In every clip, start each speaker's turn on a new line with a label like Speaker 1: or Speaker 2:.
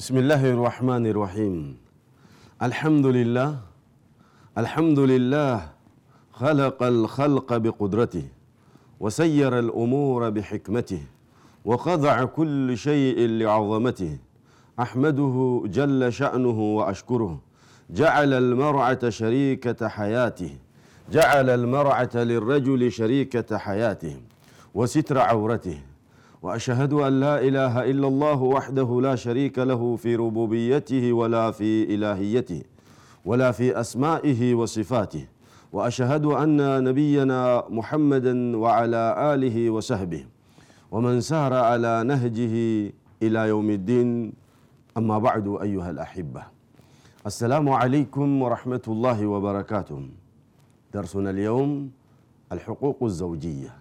Speaker 1: بسم الله الرحمن الرحيم. الحمد لله الحمد لله خلق الخلق بقدرته وسير الأمور بحكمته وخضع كل شيء لعظمته. أحمده جل شأنه وأشكره. جعل المرعة شريكة حياته. جعل المرعة للرجل شريكة حياته. وستر عورته. وأشهد أن لا إله إلا الله وحده لا شريك له في ربوبيته ولا في إلهيته ولا في أسمائه وصفاته. وأشهد أن نبينا محمدا وعلى آله وصحبه. ومن سار على نهجه إلى يوم الدين. أما بعد أيها الأحبة. السلام عليكم ورحمة الله وبركاته. درسنا اليوم الحقوق الزوجية.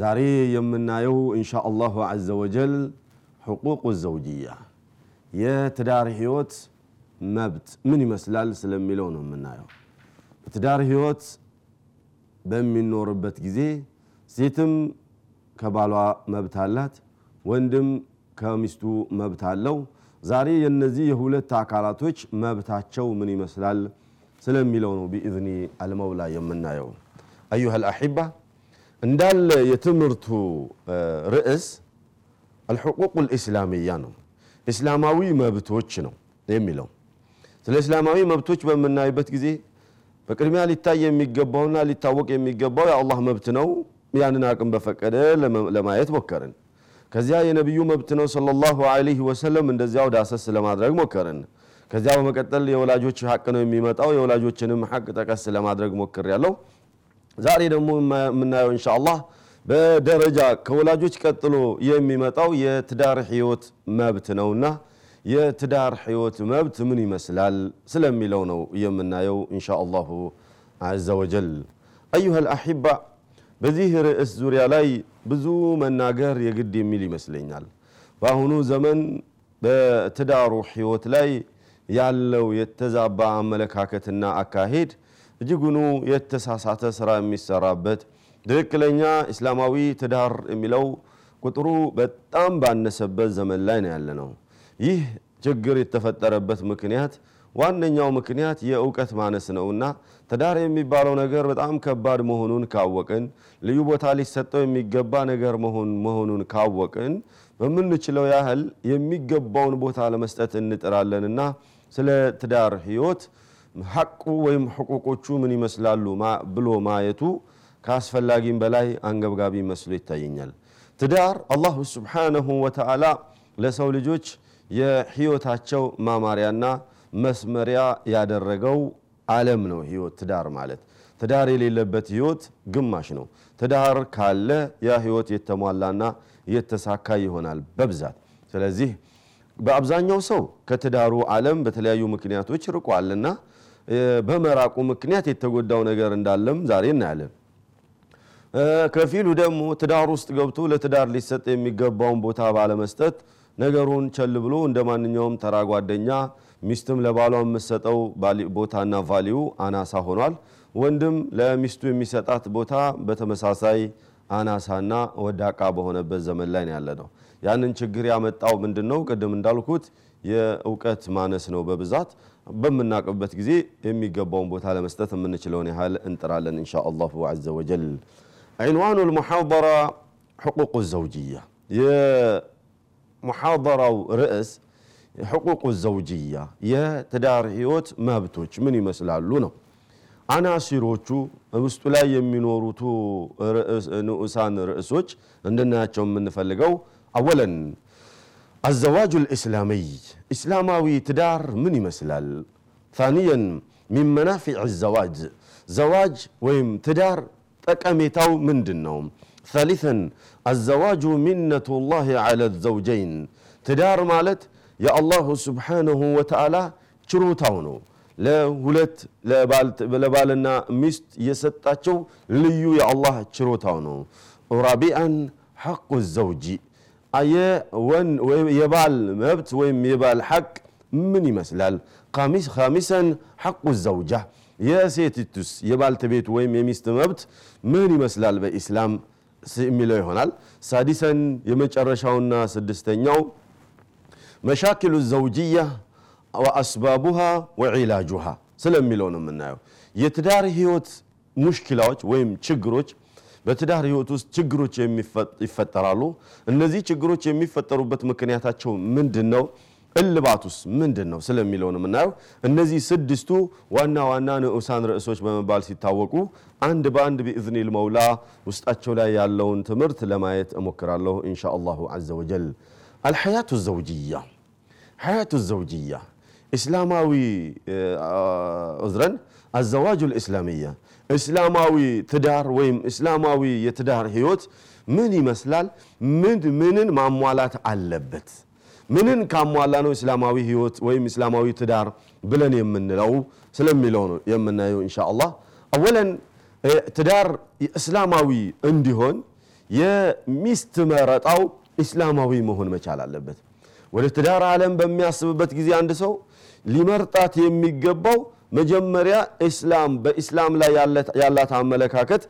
Speaker 1: ዛሬ የምናየው እንሻ አላሁ አዘ ወጀል ሕቁቅ ዘውጅያ የትዳር ህይወት መብት ምን ይመስላል ስለሚለው ነው የምናየው። በትዳር ህይወት በሚኖርበት ጊዜ ሴትም ከባሏ መብት አላት፣ ወንድም ከሚስቱ መብት አለው። ዛሬ የነዚህ የሁለት አካላቶች መብታቸው ምን ይመስላል ስለሚለው ነው ቢኢዝኒ አልመውላ የምናየው። አዩሃ ልአሒባ እንዳለ የትምህርቱ ርዕስ አልሕቁቅ ልእስላሚያ ነው። እስላማዊ መብቶች ነው የሚለው። ስለ እስላማዊ መብቶች በምናይበት ጊዜ በቅድሚያ ሊታይ የሚገባውና ሊታወቅ የሚገባው የአላህ መብት ነው። ያንን አቅም በፈቀደ ለማየት ሞከርን። ከዚያ የነቢዩ መብት ነው ሰለላሁ ዐለይሂ ወሰለም እንደዚያው ዳሰስ ለማድረግ ሞከርን። ከዚያ በመቀጠል የወላጆች ሐቅ ነው የሚመጣው። የወላጆችንም ሐቅ ጠቀስ ለማድረግ ሞክር ያለው ዛሬ ደግሞ የምናየው እንሻአላህ በደረጃ ከወላጆች ቀጥሎ የሚመጣው የትዳር ህይወት መብት ነውና የትዳር ህይወት መብት ምን ይመስላል ስለሚለው ነው የምናየው እንሻአላሁ አዘ ወጀል። አዩሃ ልአሒባ በዚህ ርዕስ ዙሪያ ላይ ብዙ መናገር የግድ የሚል ይመስለኛል። በአሁኑ ዘመን በትዳሩ ህይወት ላይ ያለው የተዛባ አመለካከትና አካሄድ እጅጉኑ የተሳሳተ ስራ የሚሰራበት ትክክለኛ እስላማዊ ትዳር የሚለው ቁጥሩ በጣም ባነሰበት ዘመን ላይ ነው ያለ ነው። ይህ ችግር የተፈጠረበት ምክንያት ዋነኛው ምክንያት የእውቀት ማነስ ነውና ትዳር የሚባለው ነገር በጣም ከባድ መሆኑን ካወቅን፣ ልዩ ቦታ ሊሰጠው የሚገባ ነገር መሆኑን ካወቅን በምንችለው ያህል የሚገባውን ቦታ ለመስጠት እንጥራለንና ስለ ትዳር ህይወት ሐቁ ወይም ሕቁቆቹ ምን ይመስላሉ ብሎ ማየቱ ከአስፈላጊም በላይ አንገብጋቢ መስሎ ይታየኛል። ትዳር አላሁ ስብሓነሁ ወተዓላ ለሰው ልጆች የህይወታቸው ማማሪያና መስመሪያ ያደረገው ዓለም ነው። ህይወት ትዳር ማለት ትዳር የሌለበት ህይወት ግማሽ ነው። ትዳር ካለ ያ ህይወት የተሟላና የተሳካ ይሆናል በብዛት ስለዚህ በአብዛኛው ሰው ከትዳሩ ዓለም በተለያዩ ምክንያቶች ርቋልና በመራቁ ምክንያት የተጎዳው ነገር እንዳለም ዛሬ እናያለን። ከፊሉ ደግሞ ትዳር ውስጥ ገብቶ ለትዳር ሊሰጥ የሚገባውን ቦታ ባለመስጠት ነገሩን ቸል ብሎ እንደ ማንኛውም ተራ ጓደኛ ሚስትም ለባሏ የምትሰጠው ቦታና value አናሳ ሆኗል። ወንድም ለሚስቱ የሚሰጣት ቦታ በተመሳሳይ አናሳና ወዳቂ በሆነበት ዘመን ላይ ያለ ነው። ያንን ችግር ያመጣው ምንድን ነው? ቅድም እንዳልኩት የእውቀት ማነስ ነው። በብዛት በምናውቅበት ጊዜ የሚገባውን ቦታ ለመስጠት የምንችለውን ያህል እንጥራለን إن شاء الله عز وجل። عنوان المحاضرة حقوق الزوجية የሙሓደራው ርዕስ ሕቁቁ ዘውጅያ የትዳር ህይወት መብቶች ምን ይመስላሉ ነው። አናሲሮቹ ውስጡ ላይ የሚኖሩቱ ንዑሳን ርዕሶች እንድናያቸው የምንፈልገው አወለን አዘዋጁ ልእስላሚይ እስላማዊ ትዳር ምን ይመስላል? ታንየን ሚን መናፊዕ ዘዋጅ ዘዋጅ ወይም ትዳር ጠቀሜታው ምንድን ነው? ታሊተን አዘዋጁ ሚነቱ ላህ ዐለ ዘውጀይን ትዳር ማለት የአላሁ ስብሓነሁ ወተዓላ ችሮታው ነው። ለሁለት ለባልና ሚስት የሰጣቸው ልዩ የአላህ ችሮታው ነው። ራቢአን ሐቁ ዘውጂ የባል መብት ወይም የባል ሐቅ ምን ይመስላል? ካሚሰን ሐቁ ዘውጃ የሴቲቱስ የባልተቤቱ ወይም የሚስት መብት ምን ይመስላል በኢስላም የሚለው ይሆናል። ሳዲሰን የመጨረሻውና ስድስተኛው መሻኪሉ ዘውጅያ ወአስባቡሃ ወዒላጁሃ ስለሚለው ነው የምናየው። የትዳር ህይወት ሙሽኪላዎች ወይም ችግሮች በትዳር ህይወት ውስጥ ችግሮች ይፈጠራሉ። እነዚህ ችግሮች የሚፈጠሩበት ምክንያታቸው ምንድን ነው? እልባቱስ ምንድን ነው ስለሚለው ነው የምናየው። እነዚህ ስድስቱ ዋና ዋና ንዑሳን ርዕሶች በመባል ሲታወቁ አንድ በአንድ ቢኢዝኒል መውላ ውስጣቸው ላይ ያለውን ትምህርት ለማየት እሞክራለሁ ኢንሻ አላሁ ዐዘ ወጀል። አልሐያቱ ዘውጅያ ሐያቱ ዘውጅያ እስላማዊ ዑዝረን አዘዋጁ ልእስላሚያ እስላማዊ ትዳር ወይም እስላማዊ የትዳር ህይወት ምን ይመስላል? ምንን ማሟላት አለበት? ምንን ካሟላ ነው እስላማዊ ህይወት ወይም እስላማዊ ትዳር ብለን የምንለው ስለሚለው ነው የምናየው ኢንሻ አላህ። አወለን ትዳር እስላማዊ እንዲሆን የሚስት መረጣው እስላማዊ መሆን መቻል አለበት። ወደ ትዳር ዓለም በሚያስብበት ጊዜ አንድ ሰው ሊመርጣት የሚገባው መጀመሪያ እስላም በኢስላም ላይ ያላት አመለካከት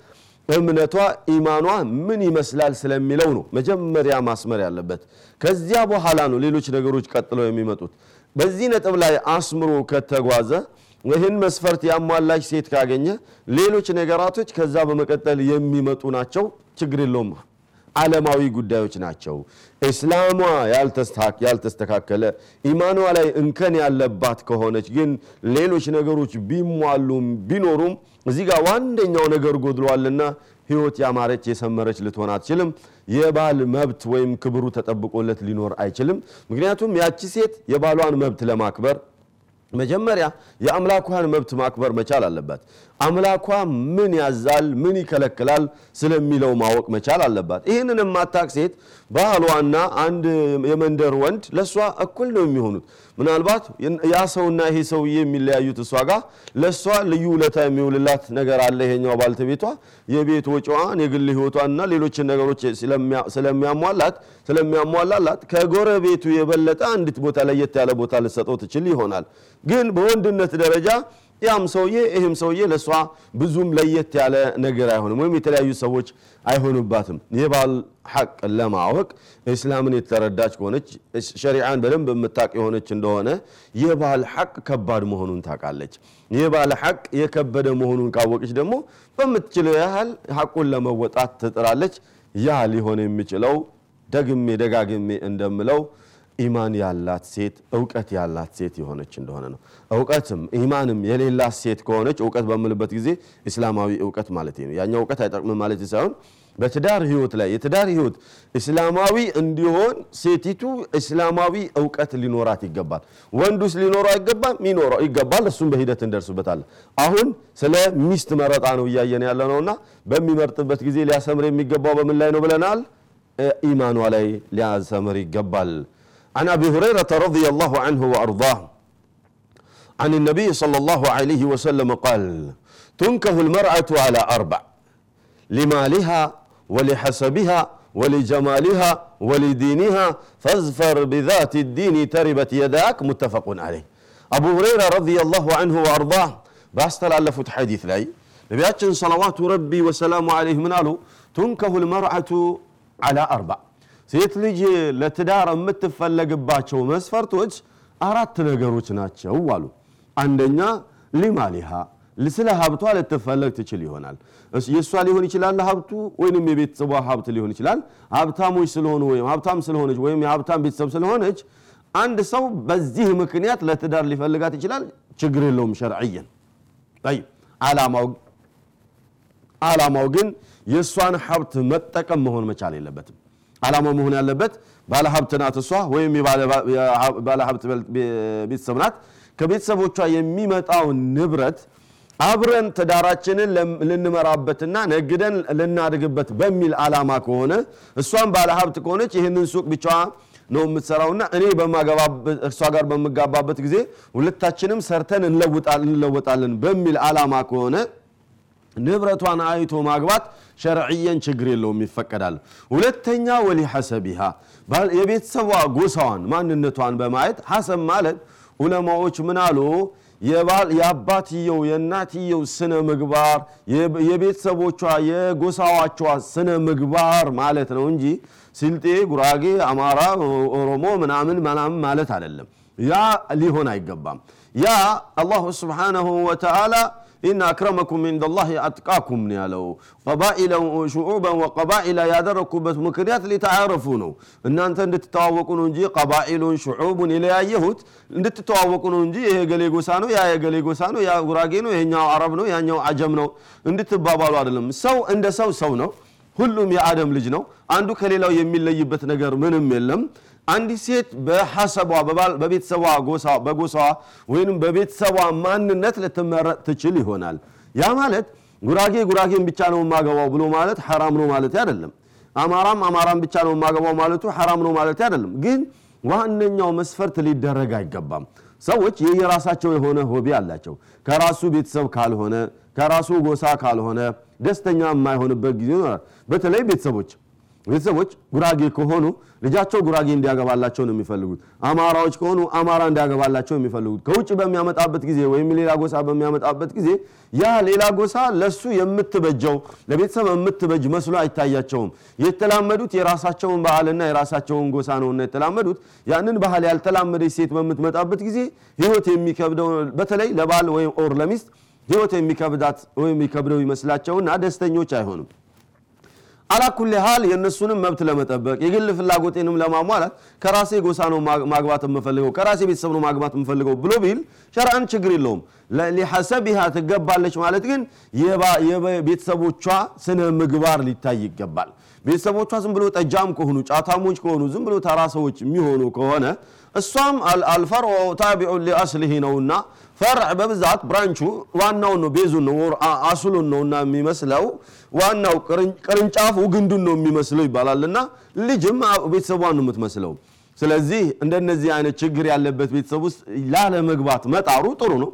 Speaker 1: እምነቷ ኢማኗ ምን ይመስላል ስለሚለው ነው መጀመሪያ ማስመር ያለበት። ከዚያ በኋላ ነው ሌሎች ነገሮች ቀጥለው የሚመጡት። በዚህ ነጥብ ላይ አስምሮ ከተጓዘ ይህን መስፈርት ያሟላች ሴት ካገኘ ሌሎች ነገራቶች ከዛ በመቀጠል የሚመጡ ናቸው። ችግር የለውም። ዓለማዊ ጉዳዮች ናቸው። እስላሟ ያልተስተካከለ ኢማኗ ላይ እንከን ያለባት ከሆነች ግን ሌሎች ነገሮች ቢሟሉም ቢኖሩም እዚህ ጋር ዋንደኛው ነገር ጎድሏልና ህይወት ያማረች የሰመረች ልትሆን አትችልም። የባል መብት ወይም ክብሩ ተጠብቆለት ሊኖር አይችልም። ምክንያቱም ያቺ ሴት የባሏን መብት ለማክበር መጀመሪያ የአምላኳን መብት ማክበር መቻል አለባት። አምላኳ ምን ያዛል፣ ምን ይከለክላል ስለሚለው ማወቅ መቻል አለባት። ይህንን የማታቅ ሴት ባህሏና አንድ የመንደር ወንድ ለእሷ እኩል ነው የሚሆኑት። ምናልባት ያ ሰውና ይሄ ሰውዬ የሚለያዩት እሷ ጋር ለእሷ ልዩ ውለታ የሚውልላት ነገር አለ። ይሄኛው ባልተቤቷ የቤት ወጪዋን የግል ህይወቷንና ሌሎችን ነገሮች ስለሚያሟላት ስለሚያሟላላት ከጎረቤቱ የበለጠ አንዲት ቦታ ለየት ያለ ቦታ ልሰጠው ትችል ይሆናል። ግን በወንድነት ደረጃ ያም ሰውዬ ይህም ሰውዬ ለእሷ ብዙም ለየት ያለ ነገር አይሆንም፣ ወይም የተለያዩ ሰዎች አይሆኑባትም። የባል ሐቅ ለማወቅ እስላምን የተረዳች ከሆነች ሸሪዓን በደንብ የምታቅ የሆነች እንደሆነ የባል ሐቅ ከባድ መሆኑን ታውቃለች። የባል ሐቅ የከበደ መሆኑን ካወቀች ደግሞ በምትችለው ያህል ሐቁን ለመወጣት ትጥራለች። ያ ሊሆን የሚችለው ደግሜ ደጋግሜ እንደምለው ኢማን ያላት ሴት እውቀት ያላት ሴት የሆነች እንደሆነ ነው። እውቀትም ኢማንም የሌላት ሴት ከሆነች እውቀት በምልበት ጊዜ እስላማዊ እውቀት ማለት ነው። ያኛው እውቀት አይጠቅምም ማለት ሳይሆን በትዳር ህይወት ላይ የትዳር ህይወት እስላማዊ እንዲሆን ሴቲቱ እስላማዊ እውቀት ሊኖራት ይገባል። ወንዱስ ሊኖረው አይገባም? ሊኖረው ይገባል። እሱም በሂደት እንደርስበታለን። አሁን ስለ ሚስት መረጣ ነው እያየን ያለ ነውና በሚመርጥበት ጊዜ ሊያሰምር የሚገባው በምን ላይ ነው ብለናል? ኢማኗ ላይ ሊያሰምር ይገባል። عن أبي هريرة رضي الله عنه وأرضاه. عن النبي صلى الله عليه وسلم قال تنكه المرأة على أربع لمالها ولحسبها ولجمالها ولدينها فاظفر بذات الدين تربت يداك. متفق عليه. أبو هريرة رضي الله عنه وأرضاه. باستلالفت حديث لي. نبياتنا صلوات ربي وسلام عليه من قالوا تنكه المرأة على أربع. ሴት ልጅ ለትዳር የምትፈለግባቸው መስፈርቶች አራት ነገሮች ናቸው አሉ። አንደኛ ሊማሊሃ ስለ ሀብቷ ልትፈለግ ትችል ይሆናል። የእሷ ሊሆን ይችላል ሀብቱ ወይም የቤተሰቧ ሀብት ሊሆን ይችላል። ሀብታሞች ስለሆኑ ወይም ሀብታም ስለሆነች ወይም የሀብታም ቤተሰብ ስለሆነች አንድ ሰው በዚህ ምክንያት ለትዳር ሊፈልጋት ይችላል። ችግር የለውም ሸርዕየን። ዓላማው ግን የእሷን ሀብት መጠቀም መሆን መቻል የለበትም። ዓላማው መሆን ያለበት ባለሀብት ናት እሷ ወይም ባለሀብት ቤተሰብ ናት። ከቤተሰቦቿ የሚመጣውን ንብረት አብረን ትዳራችንን ልንመራበትና ነግደን ልናድግበት በሚል ዓላማ ከሆነ እሷም ባለሀብት ከሆነች ይህንን ሱቅ ብቻዋ ነው የምትሰራውና እኔ እርሷ ጋር በምጋባበት ጊዜ ሁለታችንም ሰርተን እንለወጣለን በሚል ዓላማ ከሆነ ንብረቷን አይቶ ማግባት ሸርዕየን ችግር የለውም ይፈቀዳል። ሁለተኛ ወሊ ሐሰቢሃ የቤተሰቧ ጎሳዋን ማንነቷን በማየት ሐሰብ ማለት ዑለማዎች ምን አሉ? የአባትየው የእናትየው ስነ ምግባር የቤተሰቦቿ የጎሳዋቿ ስነ ምግባር ማለት ነው እንጂ ስልጤ፣ ጉራጌ፣ አማራ፣ ኦሮሞ ምናምን ምናምን ማለት አይደለም። ያ ሊሆን አይገባም። ያ አላሁ ስብሓነሁ ወተዓላ ኢነ አክረመኩም ዒንደላሂ አጥቃኩም ነው ያለው። ሹዑበን ወቀባኢላ ያደረግኩበት ምክንያት ሊተዓረፉ ነው። እናንተ እንድትተዋወቁ ነው እንጂ ቀባኢሉን ሹዑቡን የለያየሁት እንድትተዋወቁ ነው እንጂ ይሄ ገሌ ጎሳ ነው፣ ያ የገሌ ጎሳ ነው፣ ያ ጉራጌ ነው፣ ይሄኛው አረብ ነው፣ ያኛው አጀም ነው እንድትባባሉ አይደለም። ሰው እንደ ሰው ሰው ነው። ሁሉም የአደም ልጅ ነው። አንዱ ከሌላው የሚለይበት ነገር ምንም የለም። አንዲት ሴት በሐሰቧ በቤተሰቧ በጎሳዋ ወይም በቤተሰቧ ማንነት ልትመረጥ ትችል ይሆናል። ያ ማለት ጉራጌ ጉራጌን ብቻ ነው የማገባው ብሎ ማለት ሐራም ነው ማለት አይደለም። አማራም አማራም ብቻ ነው የማገባው ማለቱ ሐራም ነው ማለት አይደለም። ግን ዋነኛው መስፈርት ሊደረግ አይገባም። ሰዎች የየራሳቸው የሆነ ሆቢ አላቸው። ከራሱ ቤተሰብ ካልሆነ ከራሱ ጎሳ ካልሆነ ደስተኛ የማይሆንበት ጊዜ ይኖራል። በተለይ ቤተሰቦች ቤተሰቦች ጉራጌ ከሆኑ ልጃቸው ጉራጌ እንዲያገባላቸው ነው የሚፈልጉት። አማራዎች ከሆኑ አማራ እንዲያገባላቸው የሚፈልጉት። ከውጭ በሚያመጣበት ጊዜ ወይም ሌላ ጎሳ በሚያመጣበት ጊዜ ያ ሌላ ጎሳ ለሱ የምትበጀው ለቤተሰብ የምትበጅ መስሎ አይታያቸውም። የተላመዱት የራሳቸውን ባህልና የራሳቸውን ጎሳ ነውና የተላመዱት። ያንን ባህል ያልተላመደች ሴት በምትመጣበት ጊዜ ህይወት የሚከብደው በተለይ ለባል ወይም or ለሚስት ህይወት የሚከብዳት ወይም የሚከብደው ይመስላቸውና ደስተኞች አይሆኑም። አላኩል ሀል የእነሱንም መብት ለመጠበቅ የግል ፍላጎቴንም ለማሟላት ከራሴ ጎሳ ነው ማግባት የምፈልገው ከራሴ ቤተሰብ ነው ማግባት የምፈልገው ብሎ ቢል ሸርዐን ችግር የለውም። ሊሐሰቢሃ ትገባለች ማለት ግን የቤተሰቦቿ ስነ ምግባር ሊታይ ይገባል። ቤተሰቦቿ ዝም ብሎ ጠጃም ከሆኑ ጫታሞች ከሆኑ ዝም ብሎ ተራ ሰዎች የሚሆኑ ከሆነ እሷም አልፈርዑ ታቢዑን ሊአስሊሂ ነውና ፈርዕ በብዛት ብራንቹ ዋናውን ነው ቤዙን ነው አስሉን ነውና የሚመስለው ዋናው ቅርንጫፉ ግንዱን ነው የሚመስለው ይባላል እና ልጅም ቤተሰቧን ነው የምትመስለው። ስለዚህ እንደነዚህ አይነት ችግር ያለበት ቤተሰብ ውስጥ ላለመግባት መጣሩ ጥሩ ነው።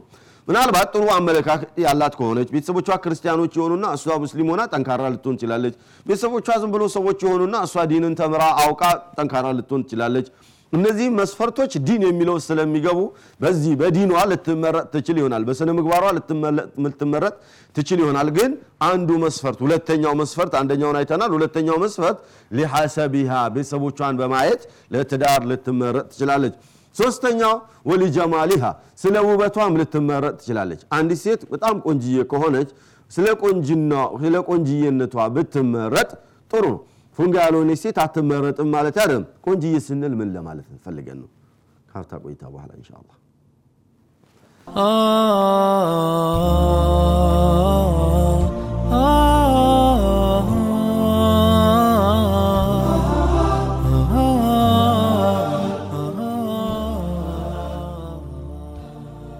Speaker 1: ምናልባት ጥሩ አመለካከት ያላት ከሆነች ቤተሰቦቿ ክርስቲያኖች የሆኑና እሷ ሙስሊም ሆና ጠንካራ ልትሆን ትችላለች። ቤተሰቦቿ ዝም ብሎ ሰዎች የሆኑና እሷ ዲንን ተምራ አውቃ ጠንካራ ልትሆን ትችላለች። እነዚህ መስፈርቶች ዲን የሚለው ስለሚገቡ በዚህ በዲኗ ልትመረጥ ትችል ይሆናል። በስነ ምግባሯ ልትመረጥ ትችል ይሆናል። ግን አንዱ መስፈርት ሁለተኛው መስፈርት አንደኛውን አይተናል። ሁለተኛው መስፈርት ሊሐሰቢሃ ቤተሰቦቿን በማየት ለትዳር ልትመረጥ ትችላለች። ሶስተኛው ወሊጀማሊሃ ስለ ውበቷም ልትመረጥ ትችላለች። አንዲት ሴት በጣም ቆንጅዬ ከሆነች ስለ ቆንጅዬነቷ ብትመረጥ ጥሩ ነው። ፉንጋ ያልሆነ ሴት አትመረጥም ማለት አይደለም። ቆንጅዬ ስንል ምን ለማለት እንፈልገን ነው? ካርታ ቆይታ በኋላ ኢንሻአላህ